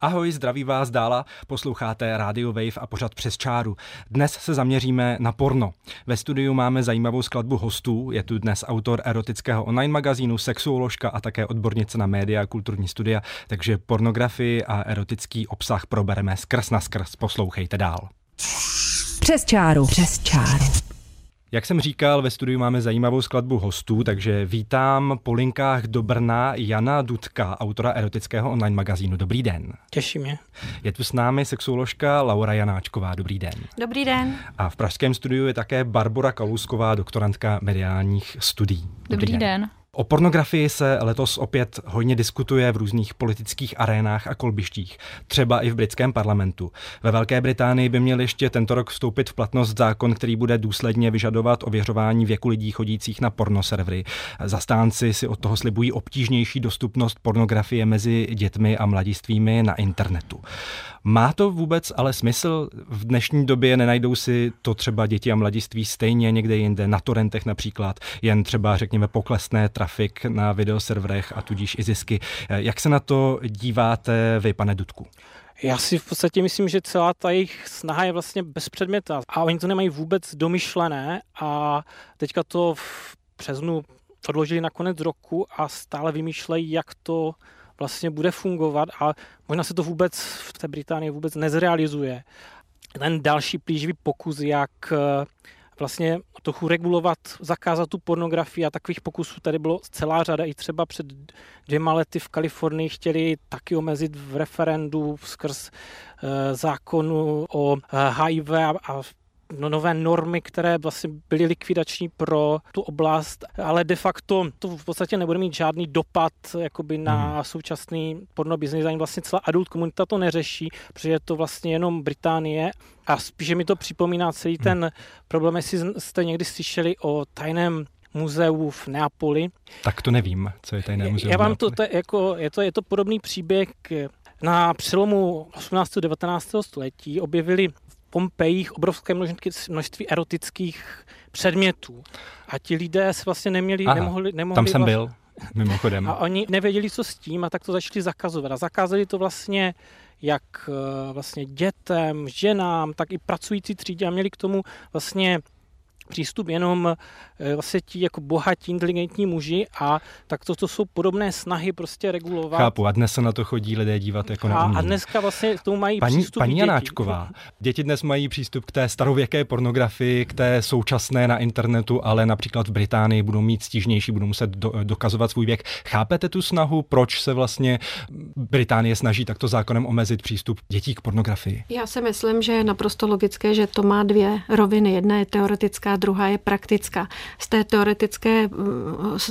Ahoj, zdraví vás dála, posloucháte Radio Wave a pořad přes čáru. Dnes se zaměříme na porno. Ve studiu máme zajímavou skladbu hostů, je tu dnes autor erotického online magazínu, sexuoložka a také odbornice na média a kulturní studia, takže pornografii a erotický obsah probereme skrz na skrz, poslouchejte dál. Přes čáru. Přes čáru. Jak jsem říkal, ve studiu máme zajímavou skladbu hostů, takže vítám po linkách do Brna Jana Dudka, autora erotického online magazínu. Dobrý den. Těší mě. Je tu s námi sexuoložka Laura Janáčková. Dobrý den. Dobrý den. A v pražském studiu je také Barbara Kalusková, doktorantka mediálních studií. Dobrý, Dobrý den. den. O pornografii se letos opět hodně diskutuje v různých politických arénách a kolbištích, třeba i v britském parlamentu. Ve Velké Británii by měl ještě tento rok vstoupit v platnost zákon, který bude důsledně vyžadovat ověřování věku lidí chodících na pornoservery. Zastánci si od toho slibují obtížnější dostupnost pornografie mezi dětmi a mladistvými na internetu. Má to vůbec ale smysl? V dnešní době nenajdou si to třeba děti a mladiství stejně někde jinde, na torrentech například, jen třeba řekněme poklesné trafik na videoserverech a tudíž i zisky. Jak se na to díváte vy, pane Dudku? Já si v podstatě myslím, že celá ta jejich snaha je vlastně bezpředmětná a oni to nemají vůbec domyšlené a teďka to v březnu odložili na konec roku a stále vymýšlejí, jak to vlastně bude fungovat a možná se to vůbec v té Británii vůbec nezrealizuje. Ten další plíživý pokus, jak eh, vlastně trochu regulovat, zakázat tu pornografii a takových pokusů tady bylo celá řada. I třeba před dvěma lety v Kalifornii chtěli taky omezit v referendu skrz e, zákonu o HIV eh, a, a no, nové normy, které vlastně byly likvidační pro tu oblast, ale de facto to v podstatě nebude mít žádný dopad jakoby na hmm. současný porno business. Ani vlastně celá adult komunita to neřeší, protože je to vlastně jenom Británie a spíše mi to připomíná celý ten hmm. problém, jestli jste někdy slyšeli o tajném muzeu v Neapoli. Tak to nevím, co je tajné muzeum. Já vám to, to jako, je to, je to podobný příběh na přelomu 18. a 19. století objevili Pompejích obrovské množství erotických předmětů. A ti lidé se vlastně neměli, Aha, nemohli, nemohli... Tam jsem byl, mimochodem. A oni nevěděli, co s tím a tak to začali zakazovat. A zakázali to vlastně jak eh, vlastně dětem, ženám, tak i pracující třídě a měli k tomu vlastně přístup jenom eh, vlastně ti jako bohatí, inteligentní muži a tak to, to jsou podobné snahy prostě regulovat. Chápu, a dnes se na to chodí lidé dívat jako na A dneska vlastně k tomu mají paní, přístup Paní děti. Janáčková, děti dnes mají přístup k té starověké pornografii, k té současné na internetu, ale například v Británii budou mít stížnější, budou muset do, dokazovat svůj věk. Chápete tu snahu, proč se vlastně Británie snaží takto zákonem omezit přístup dětí k pornografii? Já si myslím, že je naprosto logické, že to má dvě roviny. Jedna je teoretická, druhá je praktická. Z té teoretické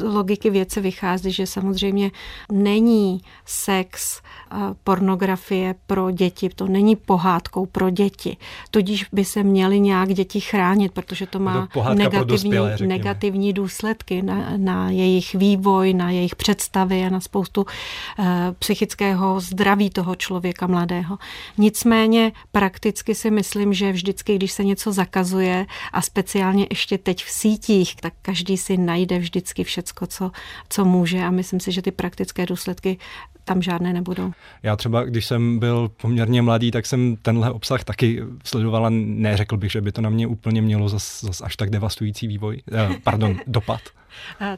logiky věce vychází, že samozřejmě není sex, pornografie pro děti, to není pohádkou pro děti. Tudíž by se měly nějak děti chránit, protože to má to negativní, dospělé, negativní důsledky na, na jejich vývoj, na jejich představy a na spoustu uh, psychického zdraví toho člověka mladého. Nicméně prakticky si myslím, že vždycky, když se něco zakazuje a speciálně hlavně ještě teď v sítích, tak každý si najde vždycky všecko, co, co může a myslím si, že ty praktické důsledky tam žádné nebudou. Já třeba, když jsem byl poměrně mladý, tak jsem tenhle obsah taky sledovala. Neřekl bych, že by to na mě úplně mělo zas, zas až tak devastující vývoj, eh, pardon, dopad.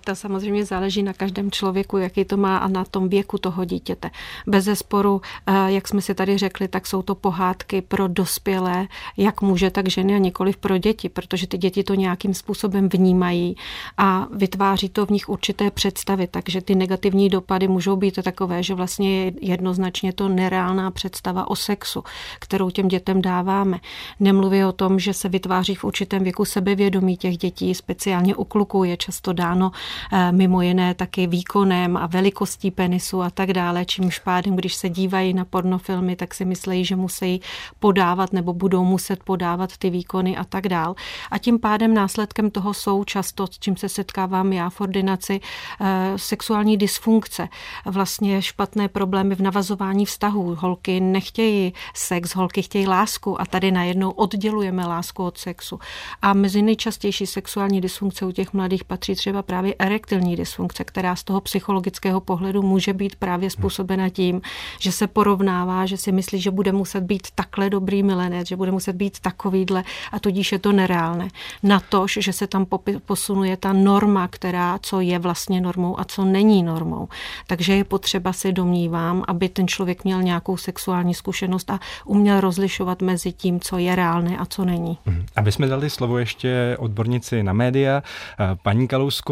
To samozřejmě záleží na každém člověku, jaký to má a na tom věku toho dítěte. Bez zesporu, eh, jak jsme si tady řekli, tak jsou to pohádky pro dospělé, jak muže, tak ženy a nikoliv pro děti, protože ty děti to nějakým způsobem vnímají a vytváří to v nich určité představy, takže ty negativní dopady můžou být takové, že vlastně je jednoznačně to nereálná představa o sexu, kterou těm dětem dáváme. Nemluví o tom, že se vytváří v určitém věku sebevědomí těch dětí, speciálně u kluků je často dá dáno eh, mimo jiné taky výkonem a velikostí penisu a tak dále, čímž pádem, když se dívají na pornofilmy, tak si myslejí, že musí podávat nebo budou muset podávat ty výkony a tak dál. A tím pádem následkem toho jsou často, s čím se setkávám já v ordinaci, eh, sexuální dysfunkce, vlastně špatné problémy v navazování vztahů. Holky nechtějí sex, holky chtějí lásku a tady najednou oddělujeme lásku od sexu. A mezi nejčastější sexuální dysfunkce u těch mladých patří třeba právě erektilní dysfunkce, která z toho psychologického pohledu může být právě způsobena tím, že se porovnává, že si myslí, že bude muset být takhle dobrý milenec, že bude muset být takovýhle a tudíž je to nereálné. Na to, že se tam posunuje ta norma, která, co je vlastně normou a co není normou. Takže je potřeba si domnívám, aby ten člověk měl nějakou sexuální zkušenost a uměl rozlišovat mezi tím, co je reálné a co není. Mhm. Aby jsme dali slovo ještě odbornici na média, eh, paní Kalousková,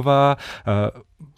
eh,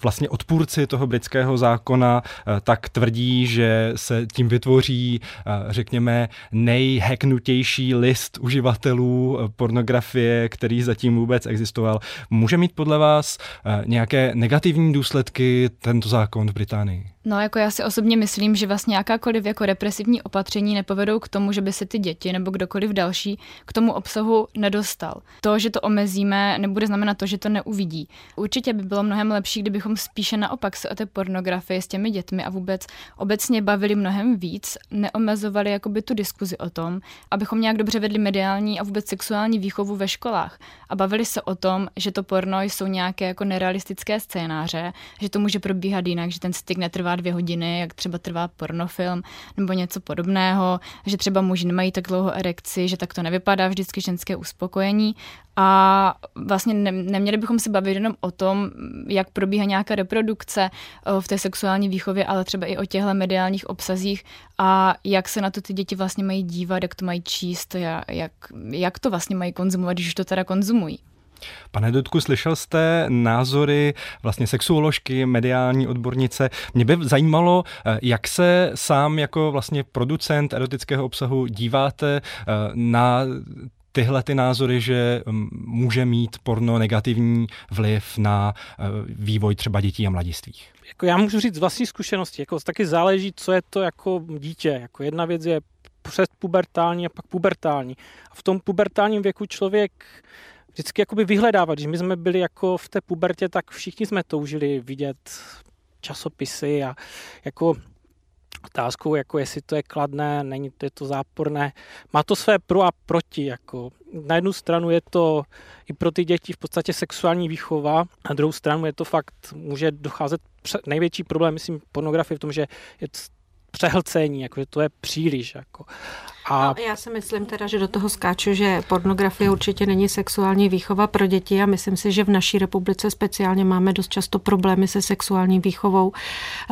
vlastně odpůrci toho britského zákona eh, tak tvrdí, že se tím vytvoří, řekněme, nejheknutější list uživatelů pornografie, který zatím vůbec existoval. Může mít podle vás nějaké negativní důsledky tento zákon v Británii? No, jako já si osobně myslím, že vlastně jakákoliv jako represivní opatření nepovedou k tomu, že by se ty děti nebo kdokoliv další k tomu obsahu nedostal. To, že to omezíme, nebude znamenat to, že to neuvidí. Určitě by bylo mnohem lepší, kdybychom spíše naopak se o té pornografii s těmi dětmi a vůbec obecně bavili mnohem víc, neomezovali jakoby tu diskuzi o tom, abychom nějak dobře vedli mediální a vůbec sexuální výchovu ve školách. A bavili se o tom, že to porno jsou nějaké jako nerealistické scénáře, že to může probíhat jinak, že ten styk netrvá dvě hodiny, jak třeba trvá pornofilm nebo něco podobného, že třeba muži nemají tak dlouho erekci, že tak to nevypadá vždycky ženské uspokojení a vlastně ne, neměli bychom se bavit jenom o tom, jak probíhá nějaká reprodukce eh, v té sexuální výchově, ale třeba i o těchto mediálních obsazích a jak se na to ty děti vlastně mají dívat, jak to mají číst, jak, jak to vlastně mají konzumovat, když to teda konzumují. Pane Dudku, slyšel jste názory vlastně sexuoložky, mediální odbornice. Mě by zajímalo, eh, jak se sám jako vlastně producent erotického obsahu díváte eh, na tyhle ty názory, že mm, může mít porno negativní vliv na eh, vývoj třeba dětí a mladistvých? Jako já můžu říct z vlastní zkušenosti, jako taky záleží, co je to jako dítě. Jako jedna věc je předpubertální a pak pubertální. A v tom pubertálním věku člověk vždycky jakoby vyhledávat. Když my jsme byli jako v té pubertě, tak všichni jsme toužili vidět časopisy a jako otázkou, jako jestli to je kladné, není to, je to záporné. Má to své pro a proti. Jako. Na jednu stranu je to i pro ty děti v podstatě sexuální výchova, na druhou stranu je to fakt, může docházet, největší problém, myslím, pornografie v tom, že je přehlcení, jako, že to je příliš. Jako. A... No, já si myslím teda, že do toho skáču, že pornografie určitě není sexuální výchova pro děti a myslím si, že v naší republice speciálně máme dost často problémy se sexuální výchovou,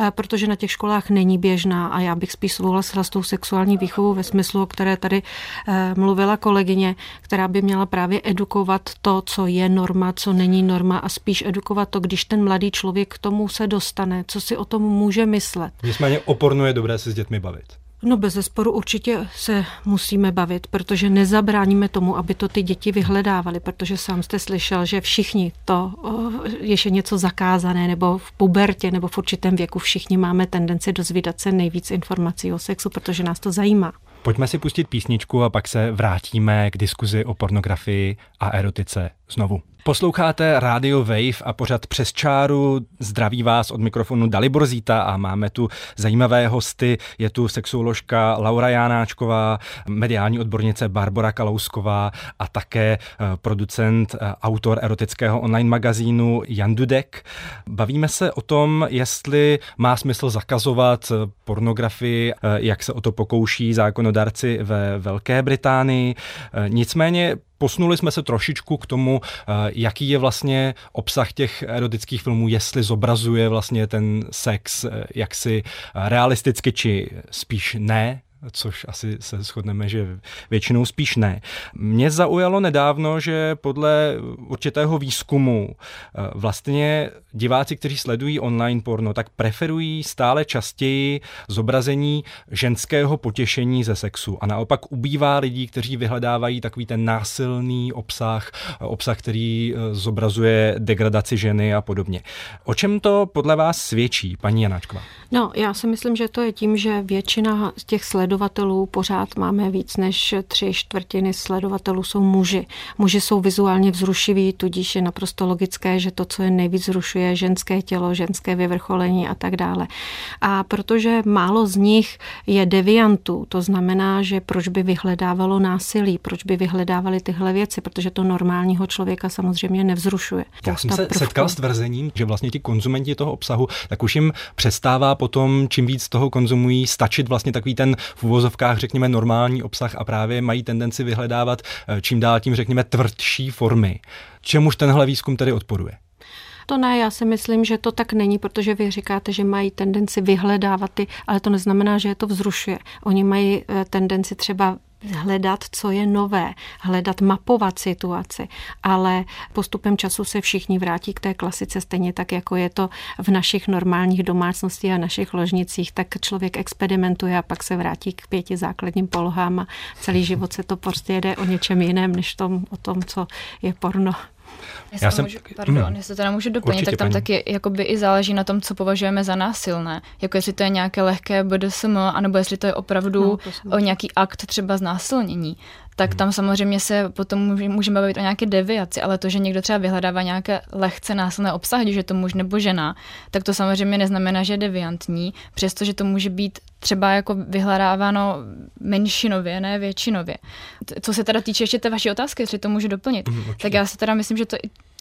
eh, protože na těch školách není běžná a já bych spíš souhlasila s tou sexuální výchovou ve smyslu, o které tady eh, mluvila kolegyně, která by měla právě edukovat to, co je norma, co není norma a spíš edukovat to, když ten mladý člověk k tomu se dostane, co si o tom může myslet. Nicméně oporno je dobré se s dětmi bavit. No bez zesporu určitě se musíme bavit, protože nezabráníme tomu, aby to ty děti vyhledávaly, protože sám jste slyšel, že všichni to, ještě něco zakázané, nebo v pubertě, nebo v určitém věku všichni máme tendenci dozvídat se nejvíc informací o sexu, protože nás to zajímá. Pojďme si pustit písničku a pak se vrátíme k diskuzi o pornografii a erotice znovu. Posloucháte Radio Wave a pořad přes čáru. Zdraví vás od mikrofonu Dalibor Zíta a máme tu zajímavé hosty. Je tu sexuoložka Laura Jánáčková, mediální odbornice Barbara Kalousková a také eh, producent, eh, autor erotického online magazínu Jan Dudek. Bavíme se o tom, jestli má smysl zakazovat eh, pornografii, jak se o to pokouší zákonodárci ve Velké Británii. Nicméně Posunuli jsme se trošičku k tomu, eh, jaký je vlastně obsah těch erotických filmů, jestli zobrazuje vlastně ten sex eh, jaksi realisticky, či spíš ne což asi se shodneme, že většinou spíš ne. Mě zaujalo nedávno, že podle určitého výzkumu eh, vlastně diváci, kteří sledují online porno, tak preferují stále častěji zobrazení ženského potěšení ze sexu a naopak ubývá lidí, kteří vyhledávají takový ten násilný obsah, obsah, který eh, zobrazuje degradaci ženy a podobně. O čem to podle vás svědčí, paní Janáčková? No, já si myslím, že to je tím, že většina z těch sledovatelů pořád máme víc než tři čtvrtiny sledovatelů jsou muži. Muži jsou vizuálně vzrušiví, tudíž je naprosto logické, že to, co je nejvíc vzrušuje, ženské tělo, ženské vyvrcholení a tak dále. A protože málo z nich je deviantů, to znamená, že proč by vyhledávalo násilí, proč by vyhledávali tyhle věci, protože to normálního člověka samozřejmě nevzrušuje. Já jsem se prvku. setkal s tvrzením, že vlastně ti konzumenti toho obsahu, tak už jim přestává potom, čím víc toho konzumují, stačit vlastně takový ten v uvozovkách, řekněme, normální obsah a právě mají tendenci vyhledávat eh, čím dál tím, řekněme, tvrdší formy. Čemuž tenhle výzkum tedy odporuje? To ne, já si myslím, že to tak není, protože vy říkáte, že mají tendenci vyhledávat ty, ale to neznamená, že je to vzrušuje. Oni mají eh, tendenci třeba hledat, co je nové, hledat, mapovat situaci, ale postupem času se všichni vrátí k té klasice, stejně tak, jako je to v našich normálních domácnostích a našich ložnicích, tak člověk experimentuje a pak se vrátí k pěti základním polohám a celý život se to prostě jede o něčem jiném, než tom, o tom, co je porno. Já jsem, můžu, pardon, hmm, jestli to nemůžu doplnit, tak tam paní. taky jakoby i záleží na tom, co považujeme za násilné. Jako jestli to je nějaké lehké BDSM, anebo jestli to je opravdu no, o nějaký akt třeba znásilnění tak tam samozřejmě se potom můžeme bavit o nějaké deviaci, ale to, že někdo třeba vyhledává nějaké lehce násilné obsahy, když je to muž nebo žena, tak to samozřejmě neznamená, že je deviantní, přestože to může být třeba jako vyhledáváno menšinově, ne většinově. Co se teda týče ještě té vaší otázky, jestli to můžu doplnit, mm, tak já si teda myslím, že to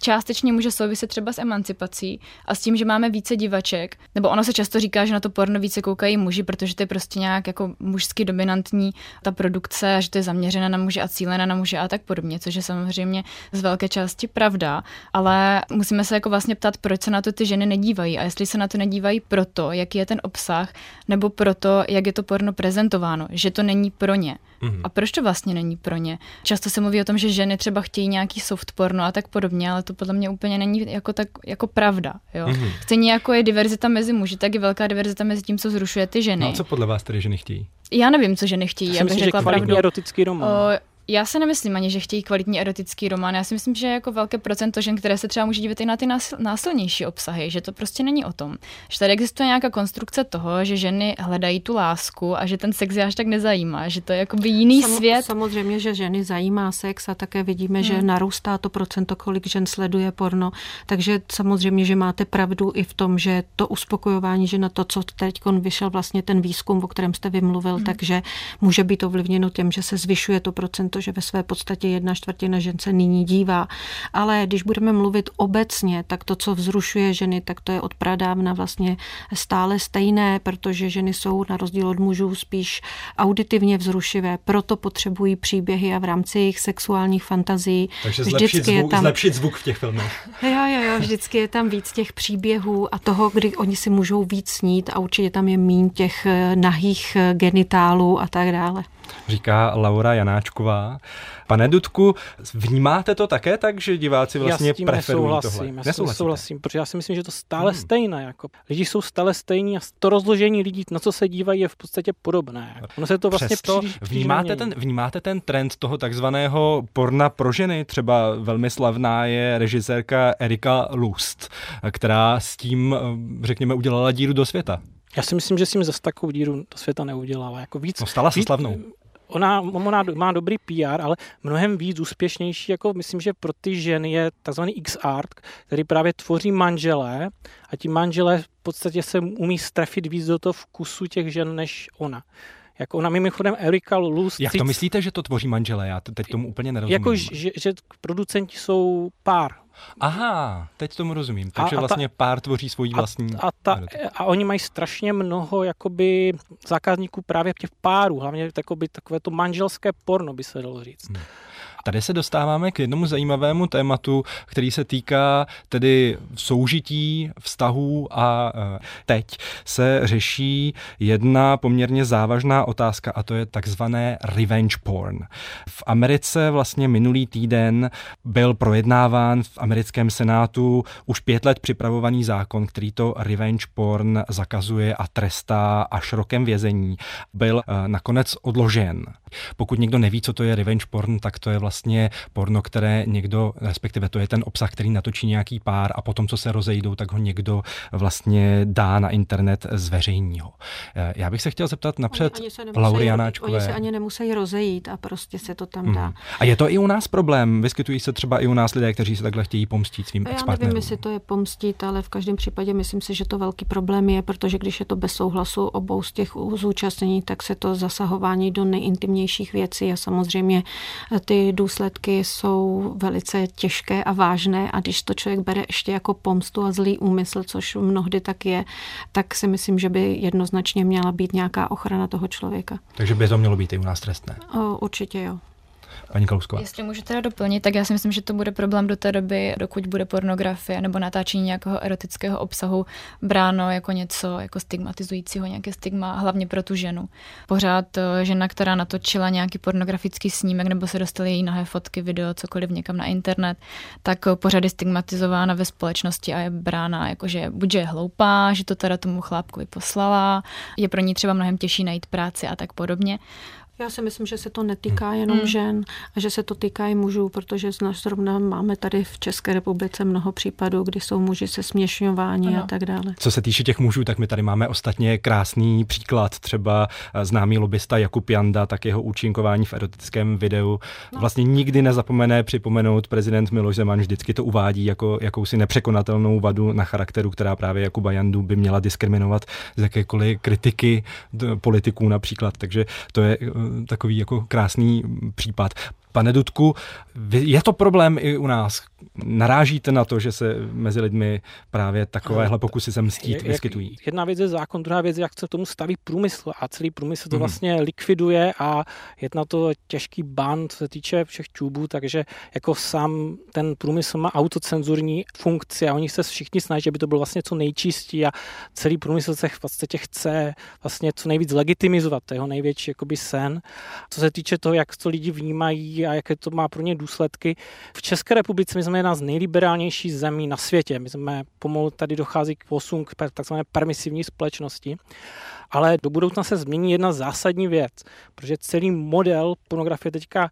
částečně může souviset třeba s emancipací a s tím, že máme více divaček, nebo ono se často říká, že na to porno více koukají muži, protože to je prostě nějak jako mužsky dominantní ta produkce a že to je zaměřené na muže a cílené na muže a tak podobně, což je samozřejmě z velké části pravda, ale musíme se jako vlastně ptát, proč se na to ty ženy nedívají a jestli se na to nedívají proto, jaký je ten obsah, nebo proto, jak je to porno prezentováno, že to není pro ně. Mm-hmm. A proč to vlastně není pro ně? Často se mluví o tom, že ženy třeba chtějí nějaký soft porno a tak podobně, ale to podle mě úplně není jako, tak, jako pravda. Jo? Mm-hmm. Stejně jako je diverzita mezi muži, tak je velká diverzita mezi tím, co zrušuje ty ženy. No a co podle vás tedy ženy chtějí? Já nevím, co ženy chtějí, já bych řekla pravdu. erotický román. O, já se nemyslím ani, že chtějí kvalitní erotický román. Já si myslím, že jako velké procento žen, které se třeba může dívat i na ty násil, násilnější obsahy, že to prostě není o tom. Že tady existuje nějaká konstrukce toho, že ženy hledají tu lásku a že ten sex je až tak nezajímá, že to je jako jiný Sam, svět. Samozřejmě, že ženy zajímá sex a také vidíme, hmm. že narůstá to procento, kolik žen sleduje porno. Takže samozřejmě, že máte pravdu i v tom, že to uspokojování, že na to, co teď vyšel vlastně ten výzkum, o kterém jste vymluvil, hmm. takže může být ovlivněno tím, že se zvyšuje to procento protože ve své podstatě jedna čtvrtina žen se nyní dívá. Ale když budeme mluvit obecně, tak to, co vzrušuje ženy, tak to je od pradávna vlastně stále stejné, protože ženy jsou na rozdíl od mužů spíš auditivně vzrušivé, proto potřebují příběhy a v rámci jejich sexuálních fantazí. Takže vždycky zvuk, je tam, zlepšit zvuk v těch filmech. Jo, jo, jo, vždycky je tam víc těch příběhů a toho, kdy oni si můžou víc snít a určitě tam je mín těch eh, nahých eh, genitálů a tak dále říká Laura Janáčková. Pane Dudku, vnímáte to také tak, že diváci vlastně já s tím preferují nesouhlasím, tohle? Já s nesouhlasím, protože já si myslím, že to stále hmm. stejné. Jako. Lidi jsou stále stejní a to rozložení lidí, na co se dívají, je v podstatě podobné. Ono se to vlastně Přesto příliš, vnímáte, ten, vnímáte ten trend toho takzvaného porna pro ženy? Třeba velmi slavná je režisérka Erika Lust, která s tím, řekněme, udělala díru do světa. Já si myslím, že si mi zase takovou díru do světa neudělala. Jako víc, no stala se víc, slavnou. Ona, ona má dobrý PR, ale mnohem víc úspěšnější, jako myslím, že pro ty ženy je takzvaný X-Art, který právě tvoří manželé a ti manželé v podstatě se umí strefit víc do toho vkusu těch žen než ona. Jako ona mimochodem Erika Luz... Jak to myslíte, že to tvoří manželé? Já teď tomu úplně nerozumím. Jako, že, že producenti jsou pár. Aha, teď tomu rozumím. Takže a, a vlastně ta, pár tvoří svoji vlastní... A, ta, a oni mají strašně mnoho jakoby zákazníků právě těch párů, hlavně takoby, takové to manželské porno by se dalo říct. Hmm. Tady se dostáváme k jednomu zajímavému tématu, který se týká tedy soužití, vztahů a e, teď se řeší jedna poměrně závažná otázka a to je takzvané revenge porn. V Americe vlastně minulý týden byl projednáván v americkém senátu už pět let připravovaný zákon, který to revenge porn zakazuje a trestá až rokem vězení. Byl e, nakonec odložen. Pokud někdo neví, co to je revenge porn, tak to je vlastně porno, které někdo, respektive to je ten obsah, který natočí nějaký pár a potom, co se rozejdou, tak ho někdo vlastně dá na internet zveřejní ho. Eh, já bych se chtěl zeptat napřed oni, oni. Oni se ani nemusí rozejít a prostě se to tam dá. Hmm. A je to i u nás problém? Vyskytují se třeba i u nás lidé, kteří se takhle chtějí pomstit svým Já nevím, jestli to je pomstit, ale v každém případě myslím si, že to velký problém je, protože když je to bez souhlasu obou z těch zúčastnění, tak se to zasahování do nejintimnějších věcí a samozřejmě ty důsledky jsou velice těžké a vážné a když to člověk bere ještě jako pomstu a zlý úmysl, což mnohdy tak je, tak si myslím, že by jednoznačně měla být nějaká ochrana toho člověka. Takže by to mělo být i u nás trestné? O, určitě jo. Paní Kalusková. Jestli můžu teda doplnit, tak já si myslím, že to bude problém do té doby, dokud bude pornografie nebo natáčení nějakého erotického obsahu bráno jako něco jako stigmatizujícího, nějaké stigma, hlavně pro tu ženu. Pořád eh, žena, která natočila nějaký pornografický snímek nebo se dostaly její nahé fotky, video, cokoliv někam na internet, tak eh, pořád je stigmatizována ve společnosti a je brána jako, že buď je hloupá, že to teda tomu chlápkovi poslala, je pro ní třeba mnohem těžší najít práci a tak podobně. Já si myslím, že se to netýká hmm. jenom hmm. žen a že se to týká i mužů, protože zrovna máme tady v České republice mnoho případů, kdy jsou muži se směšňování ano. a tak dále. Co se týče těch mužů, tak my tady máme ostatně krásný příklad. Třeba eh, známý lobista Jakub Janda, tak jeho účinkování v erotickém videu no. vlastně nikdy nezapomene připomenout prezident Miloš Zeman, vždycky to uvádí jako jakousi nepřekonatelnou vadu na charakteru, která právě Jakuba Jandu by měla diskriminovat z jakékoliv kritiky politiků například. Takže to je eh, takový jako krásný případ. Pane Dudku, je to problém i u nás? Narážíte na to, že se mezi lidmi právě takovéhle pokusy se mstít vyskytují? Jedna věc je zákon, druhá věc je, jak se tomu staví průmysl a celý průmysl to mhm. vlastně likviduje a je na to těžký ban, co se týče všech tubů, takže jako sám ten průmysl má autocenzurní funkci a oni se všichni snaží, aby to bylo vlastně co nejčistí a celý průmysl se vlastně chce vlastně co nejvíc legitimizovat, to je jeho největší jakoby sen. Co se týče toho, jak to lidi vnímají a jaké to má pro ně důsledky. V České republice my jsme jedna z nejliberálnějších zemí na světě. My jsme pomalu tady dochází k posun k takzvané permisivní společnosti. Ale do budoucna se změní jedna zásadní věc, protože celý model pornografie teďka e,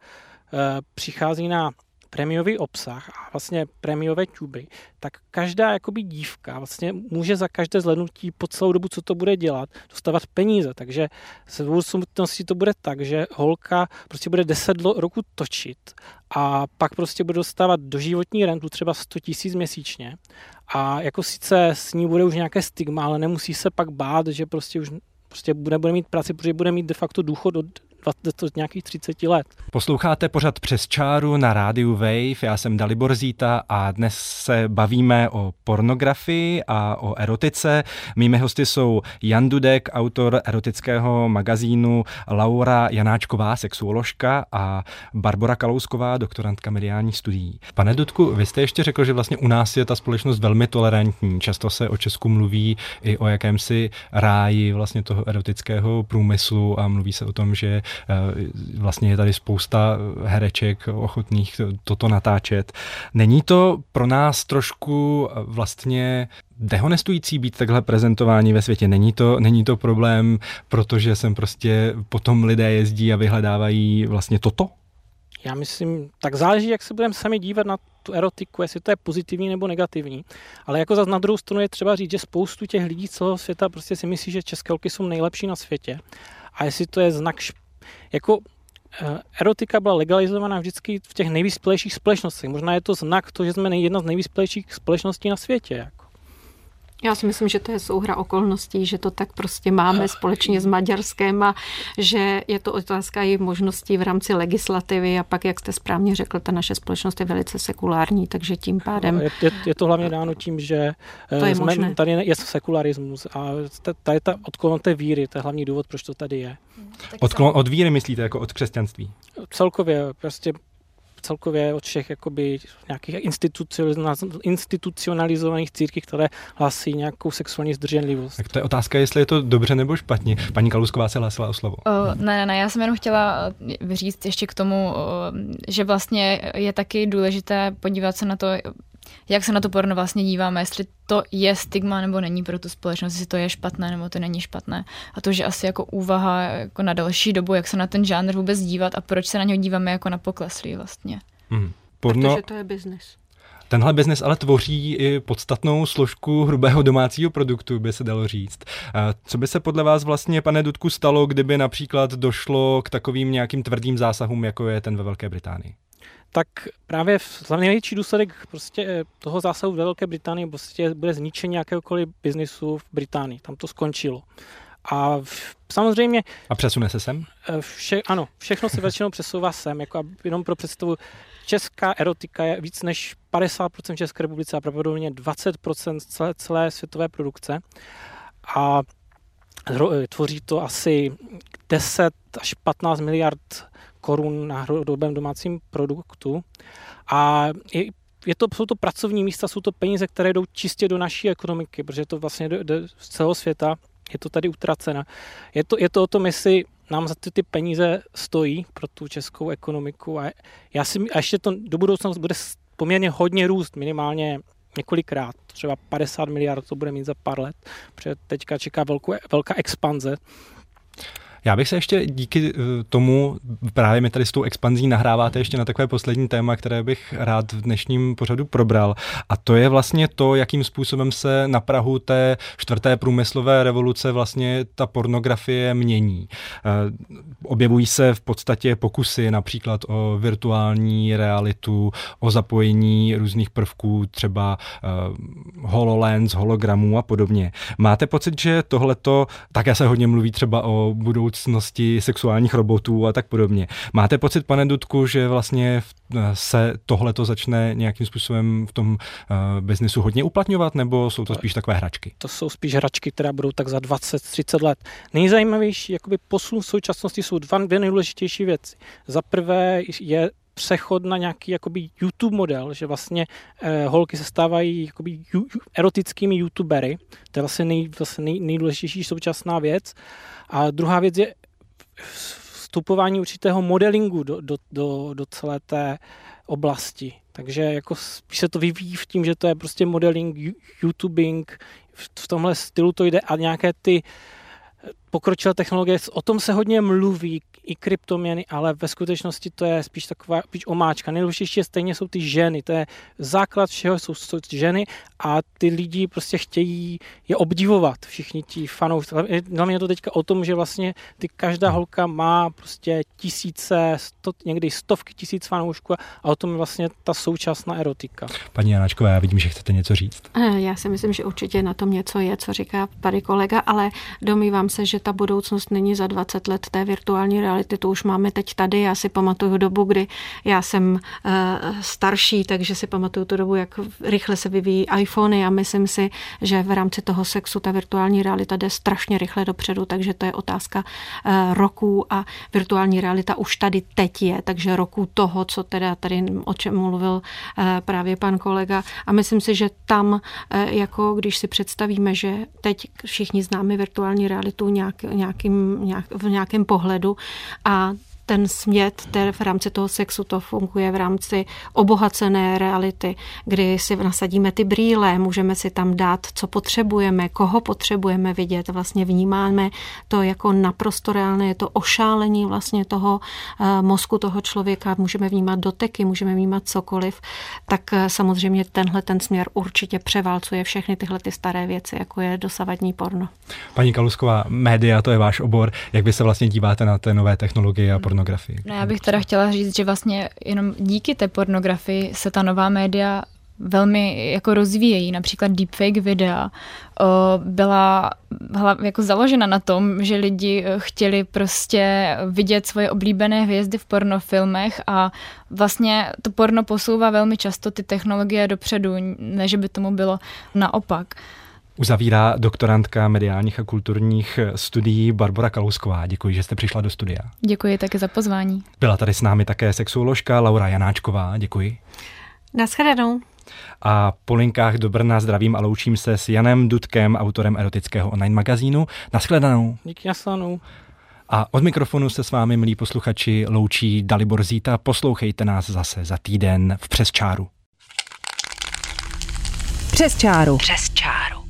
přichází na prémiový obsah a vlastně prémiové tuby, tak každá jakoby dívka vlastně může za každé zhlednutí po celou dobu, co to bude dělat, dostávat peníze. Takže se v budoucnosti to bude tak, že holka prostě bude 10 roku točit a pak prostě bude dostávat doživotní rentu třeba 100 tisíc měsíčně a jako sice s ní bude už nějaké stigma, ale nemusí se pak bát, že prostě už prostě bude, bude mít práci, protože bude mít de facto důchod od to nějakých 30 let. Posloucháte pořad přes čáru na rádiu Wave, já jsem Dalibor Zíta a dnes se bavíme o pornografii a o erotice. Mými hosty jsou Jan Dudek, autor erotického magazínu, Laura Janáčková, sexuoložka a Barbara Kalousková, doktorantka mediálních studií. Pane Dudku, vy jste ještě řekl, že vlastně u nás je ta společnost velmi tolerantní. Často se o Česku mluví i o jakémsi ráji vlastně toho erotického průmyslu a mluví se o tom, že vlastně je tady spousta hereček ochotných toto natáčet. Není to pro nás trošku eh, vlastně dehonestující být takhle prezentování ve světě. Není to, není to problém, protože sem prostě potom lidé jezdí a vyhledávají vlastně toto? Já myslím, tak záleží, jak se budeme sami dívat na tu erotiku, jestli to je pozitivní nebo negativní. Ale jako za na druhou stranu je třeba říct, že spoustu těch lidí celého světa prostě si myslí, že české holky jsou nejlepší na světě. A jestli to je znak jako eh, erotika byla legalizovaná vždycky v těch nejvyspělejších společnostech. Možná je to znak to, že jsme jedna z nejvyspělejších společností na světě. Jako. Já si myslím, že to je souhra okolností, že to tak prostě máme společně s Maďarskem a že je to otázka i možností v rámci legislativy a pak, jak jste správně řekl, ta naše společnost je velice sekulární, takže tím pádem... Je, je, je to hlavně dáno tím, že eh, to je jsme, možné. tady je sekularismus a tady ta odklon té víry, to je hlavní důvod, proč to tady je. Odklon od víry myslíte jako od křesťanství? Celkově prostě celkově od všech jakoby, nějakých institucionalizovaných církví, které hlásí nějakou sexuální zdrženlivost. Tak to je otázka, jestli je to dobře nebo špatně. Paní Kalusková se hlásila o slovo. Uh, ne, ne, já jsem jenom chtěla říct ještě k tomu, že vlastně je taky důležité podívat se na to, jak se na to porno vlastně díváme, jestli to je stigma nebo není pro tu společnost, jestli to je špatné nebo to není špatné. A to, že asi jako úvaha jako na další dobu, jak se na ten žánr vůbec dívat a proč se na něj díváme jako na pokleslý vlastně. Mm. Porno... Protože to je biznis. Tenhle biznis ale tvoří i podstatnou složku hrubého domácího produktu, by se dalo říct. Co by se podle vás vlastně, pane Dudku, stalo, kdyby například došlo k takovým nějakým tvrdým zásahům, jako je ten ve Velké Británii? Tak právě největší důsledek prostě eh, toho zásahu ve Velké Británii prostě bude zničení jakéhokoliv biznisu v Británii. Tam to skončilo. A v, samozřejmě... A přesune se sem? Eh, vše, ano, všechno se většinou přesouvá sem. Jako jenom pro představu, česká erotika je víc než 50% v České republice a pravděpodobně 20% celé, celé světové produkce. A eh, tvoří to asi 10 až 15 miliard korun na hrubém domácím produktu. A je, je to, jsou to pracovní místa, jsou to peníze, které jdou čistě do naší ekonomiky, protože to vlastně jde z celého světa, je to tady utracena. Je to, je to o tom, jestli nám za ty, ty peníze stojí pro tu českou ekonomiku a, já si, a ještě to do budoucna bude poměrně hodně růst, minimálně několikrát, třeba 50 miliard to bude mít za pár let, protože teďka čeká velkou, velká expanze já bych se ještě díky eh, tomu, právě mi tady s tou expanzí nahráváte ještě na takové poslední téma, které bych rád v dnešním pořadu probral. A to je vlastně to, jakým způsobem se na Prahu té čtvrté průmyslové revoluce vlastně ta pornografie mění. Eh, objevují se v podstatě pokusy například o virtuální realitu, o zapojení různých prvků, třeba eh, HoloLens, hologramů a podobně. Máte pocit, že tohleto, také se hodně mluví třeba o budoucí budoucnosti sexuálních robotů a tak podobně. Máte pocit, pane Dudku, že vlastně se tohle to začne nějakým způsobem v tom uh, biznisu hodně uplatňovat, nebo jsou to spíš takové hračky? To jsou spíš hračky, které budou tak za 20-30 let. Nejzajímavější jakoby posun v současnosti jsou dva, dvě nejdůležitější věci. Za prvé je přechod na nějaký jakoby YouTube model, že vlastně eh, holky se stávají jakoby ju, erotickými youtubery. To je vlastně, nej, vlastně nej, nejdůležitější současná věc. A druhá věc je vstupování určitého modelingu do, do, do, do celé té oblasti. Takže jako spíš se to vyvíjí v tím, že to je prostě modeling, YouTubing, v tomhle stylu to jde a nějaké ty pokročilé technologie, o tom se hodně mluví, i kryptoměny, ale ve skutečnosti to je spíš taková spíš omáčka. Nejdůležitější je stejně jsou ty ženy, to je základ všeho, jsou, jsou ženy a ty lidi prostě chtějí je obdivovat, všichni ti fanoušci. Hlavně je to teďka o tom, že vlastně ty každá holka má prostě tisíce, sto, někdy stovky tisíc fanoušků a o tom je vlastně ta současná erotika. Paní Janačková, já vidím, že chcete něco říct. Eh, já si myslím, že určitě na tom něco je, co říká tady kolega, ale domývám se, že ta budoucnost není za 20 let té virtuální reality, to už máme teď tady. Já si pamatuju dobu, kdy já jsem uh, starší, takže si pamatuju tu dobu, jak rychle se vyvíjí iPhony a myslím si, že v rámci toho sexu ta virtuální realita jde strašně rychle dopředu, takže to je otázka uh, roků a virtuální realita už tady teď je, takže roku toho, co teda tady o čem mluvil uh, právě pan kolega a myslím si, že tam, jako když si představíme, že teď všichni známe virtuální realitu nějak, nějakým, nějak, v nějakém pohledu. A ten smět ter v rámci toho sexu to funguje v rámci obohacené reality, kdy si nasadíme ty brýle, můžeme si tam dát, co potřebujeme, koho potřebujeme vidět, vlastně vnímáme to jako naprosto reálné, je to ošálení vlastně toho uh, mozku toho člověka, můžeme vnímat doteky, můžeme vnímat cokoliv, tak uh, samozřejmě tenhle ten směr určitě převálcuje všechny tyhle ty staré věci, jako je dosavadní porno. Paní Kalusková, média, to je váš obor, jak vy se vlastně díváte na té nové technologie a pornografii. No, já bych teda chtěla říct, že vlastně jenom díky té pornografii se ta nová média velmi jako rozvíjejí. Například deepfake videa byla jako založena na tom, že lidi e, chtěli prostě vidět svoje oblíbené hvězdy v pornofilmech a vlastně to porno posouvá velmi často ty technologie dopředu, než by tomu bylo naopak. Uzavírá doktorantka mediálních a kulturních studií Barbara Kalousková. Děkuji, že jste přišla do studia. Děkuji také za pozvání. Byla tady s námi také sexuoložka Laura Janáčková. Děkuji. Naschledanou. A po linkách do Brna zdravím a loučím se s Janem Dudkem, autorem erotického online magazínu. Naschledanou. Díky, naschledanou. A od mikrofonu se s vámi, milí posluchači, loučí Dalibor Zíta. Poslouchejte nás zase za týden v Přes čáru. Přes čáru. Přes čáru.